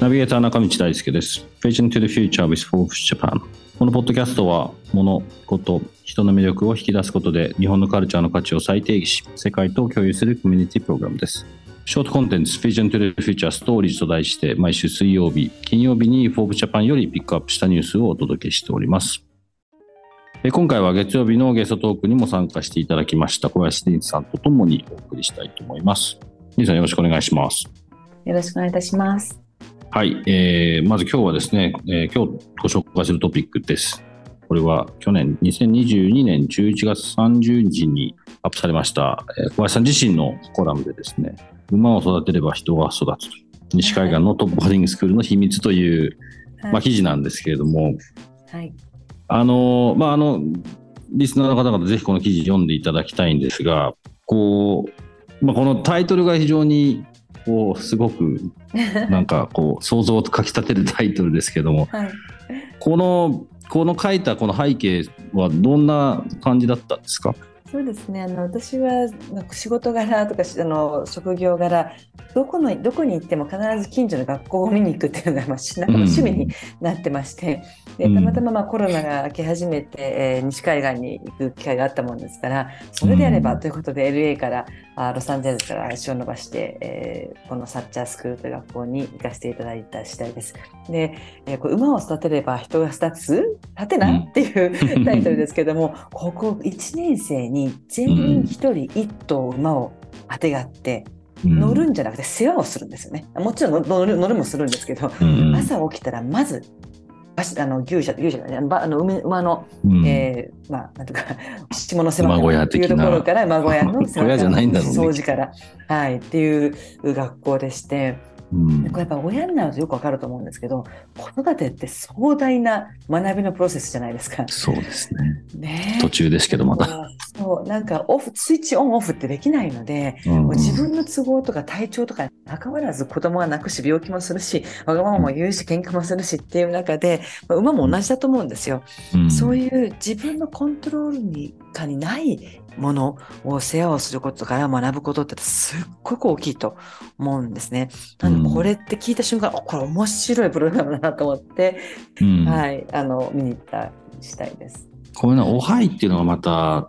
ナビゲーター中道大輔です。Vision to the Future with Forbes Japan。このポッドキャストは、物、こと、人の魅力を引き出すことで、日本のカルチャーの価値を再定義し、世界と共有するコミュニティプログラムです。ショートコンテンツ Vision to the Future Stories と題して、毎週水曜日、金曜日に Forbes Japan よりピックアップしたニュースをお届けしております。今回は月曜日のゲストトークにも参加していただきました小林仁さんとともにお送りしたいと思います。仁さんよろしくお願いします。よろしくお願いいたしますはい、えーまず今日はですね、えー今日ご紹介するトピックです。これは去年2022年11月30日にアップされました、えー小林さん自身のコラムでですね、馬を育てれば人が育つと。西海岸のトップボーディングスクールの秘密という、まあ、記事なんですけれども、はいあの、まあ、あの、リスナーの方々ぜひこの記事読んでいただきたいんですが、こう、まあ、このタイトルが非常に、こう、すごく、なんかこう、想像をかき立てるタイトルですけども、はい。この、この書いたこの背景はどんな感じだったんですか？そうですね。あの私は仕事柄とかしあの職業柄どこのどこに行っても必ず近所の学校を見に行くっていうのが、まあ、しなん。か趣味になってまして、でうん。たまたままあコロナが明け始めて、えー西海岸に行く機会があったもんですからそれであればうん。ということで LA からあロサンゼルスから足を伸ばして、えーこのサッチャースクールという学校に行かせていただいた次第です。で、えーこれ馬を育てれば人が育つ立てな、うんっていうタイトルですけどもここ1年生に全員1人1頭馬をあてがって乗るんじゃなくて世話をするんですよね。もちろん乗る乗るもするんですけど、うん朝起きたらまずあの牛舎牛舎だね馬あの馬馬の、うん。えーまあなんとか下の世話馬小屋っていうところから馬小屋の 小屋じゃないんだろうね。掃除から。はい。っていう学校でして。うんこれやっぱ親になるとよくわかると思うんですけど子育てって壮大な学びのプロセスじゃないですか。そうですね。ね途中ですけどまた。そうなんかオフスイッチオンオフってできないので、うん自分の都合とか体調とかに関わらず子供は泣くし病気もするしわがままも言うし喧嘩もするしっていう中で、まあ馬も同じだと思うんですよ。うんそういう自分のコントロールにかにないものを世話をすることから学ぶことってすっごく大きいと思うんですね。なのうんでこれって聞いた瞬間、あこれ面白いプログラムだなと思って、うんはい、あの見に行った次第です。こういうの、おはいっていうのがまた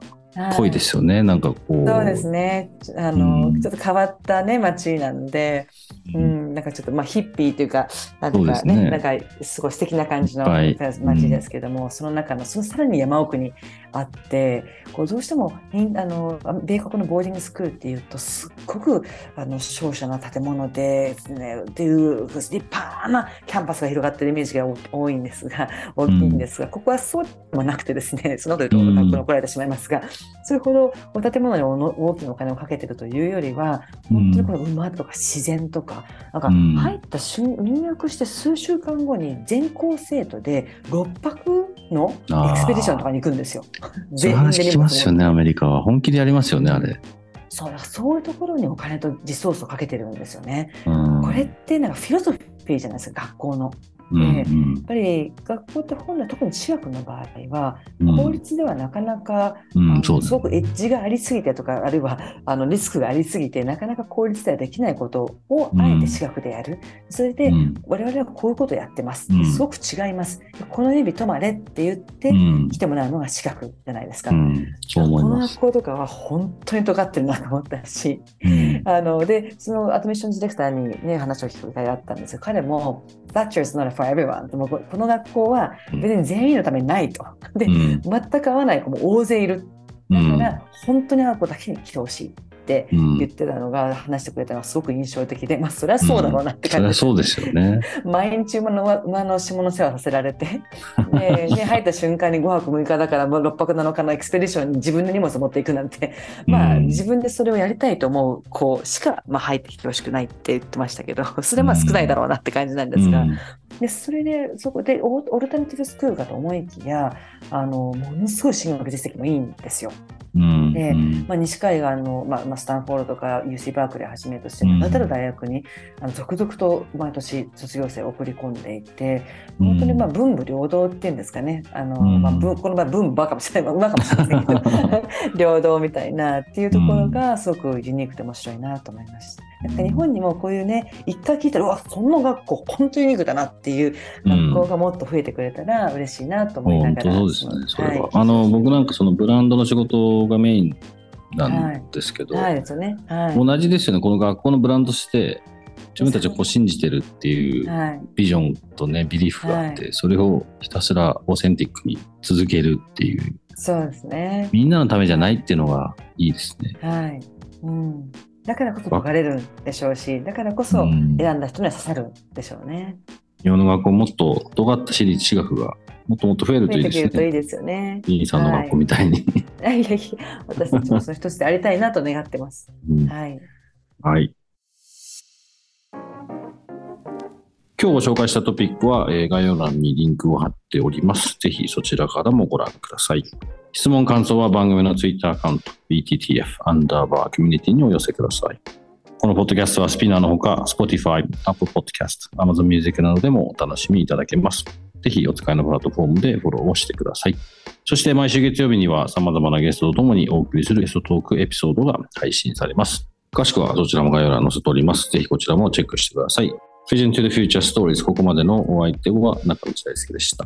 ぽいですよね。なんかこう。そうですね。あの、うんちょっと変わったね、街なんで、うん、なんかちょっと、まあ、ヒッピーというか、なんかね、ねなんかすごい素敵な感じの街ですけども、その中の、そのさらに山奥にあって、こうどうしても、あの、あ米国のボーディングスクールっていうと、すっごく、あの、商社な建物で、ね、っていう、立派なキャンパスが広がってるイメージが多いんですが、大きいんですが、ここはそうでもなくてですね、そのことでうん怒られてしまいますが、それほどお建物に大きなお金をかけてるというよりは、本当にこの馬とか自然とか、なんかうん。入った瞬入学して数週間後に全校生徒で6泊のエクスペディションとかに行くんですよ。そういう話聞きますよね、アメリカは。本気でやりますよね、あれ。そうそういうところにお金とリソースをかけてるんですよね。うんこれってなんかフィロソフィーじゃないですか、学校の。うんやっぱり学校って本来特に中学の場合はうん。公立ではなかなか、うんすすごくエッジがありすぎてとかあるいは あのリスクがありすぎてなかなか公立ではできないことをうん。あえて私学でやる、それで、うん。我々はこういうことをやってます、うん。すごく違います。この指止まれって言ってうん。来てもらうのが資格じゃないですか、うん。そう思いこのます。学校とかは本当に尖ってるなと思ったし。うんあのでそのアトミッションディレクターに、ね、話を聞く機会があったんですが彼も「Thatcher is not for everyone」ここの学校は別に全員のためにないと。で、うん全く合わない子も大勢いる。だから本当に会う子だけに来てほしいって言ってたのが、話してくれたのがすごく印象的で、まあそりゃそうだろうなって感じ、うん、そうですよね。毎日馬の馬の下の世話させられて。でで 入った瞬間に5泊6日だから6泊7日のエクスペディションに自分の荷物持っていくなんて、まあ、自分でそれをやりたいと思う子しか、まあ、入ってきてほしくないって言ってましたけどそれはまあ少ないだろうなって感じなんですが、うん、でそれでそこでオルタナティブスクールかと思いきやあのものすごい進学実績もいいんですよ。うん、まあ、西海岸の、まあまあ、スタンフォードとか UC バークレーはじめとして名だたる大学にあの続々と毎年卒業生を送り込んでいて本当にまあ文武両道っていうんですかね。あの、まあ、この場合文武かもしれない。馬かもしれませんけど。両道みたいなっていうところがすごくユニークで面白いなと思いました。なんか日本にもこういうね一回聞いたらうわそんな学校本当にユニークだなっていう学校がもっと増えてくれたら嬉しいなと思いながら、うん、そうですねそれは、はい、あの僕なんかそのブランドの仕事がメインなんですけど、はい。はいね。はい、同じですよね。この学校のブランドして自分たちをこう信じてるっていうビジョンとねビリーフがあって、それをひたすらオーセンティックに続けるっていう。そうですね。みんなのためじゃないっていうのがいいですね。はい。うん、だからこそ分かれるんでしょうしだからこそ選んだ人には刺さるんでしょうね。日本の学校もっと尖った私立私学がもっともっと増えるといいですね。増えてくるといいですよね。イーさんの学校みたいに。はい、私たちもその一つでありたいなと願ってます。うん、はい。はい。今日ご紹介したトピックは、えー、概要欄にリンクを貼っております。ぜひそちらからもご覧ください。質問、感想は番組のツイッターアカウント、BTTF アンダーバーコミュニティにお寄せください。このポッドキャストはスピナーのほか、Spotify、Apple Podcast、Amazon Music などでもお楽しみいただけます。ぜひお使いのプラットフォームでフォローをしてください。そして毎週月曜日には様々なゲストとともにお送りするゲストトークエピソードが配信されます。詳しくはどちらも概要欄に載せております。ぜひこちらもチェックしてください。Vision to the Future Stories ここまでのお相手は中道大輔でした。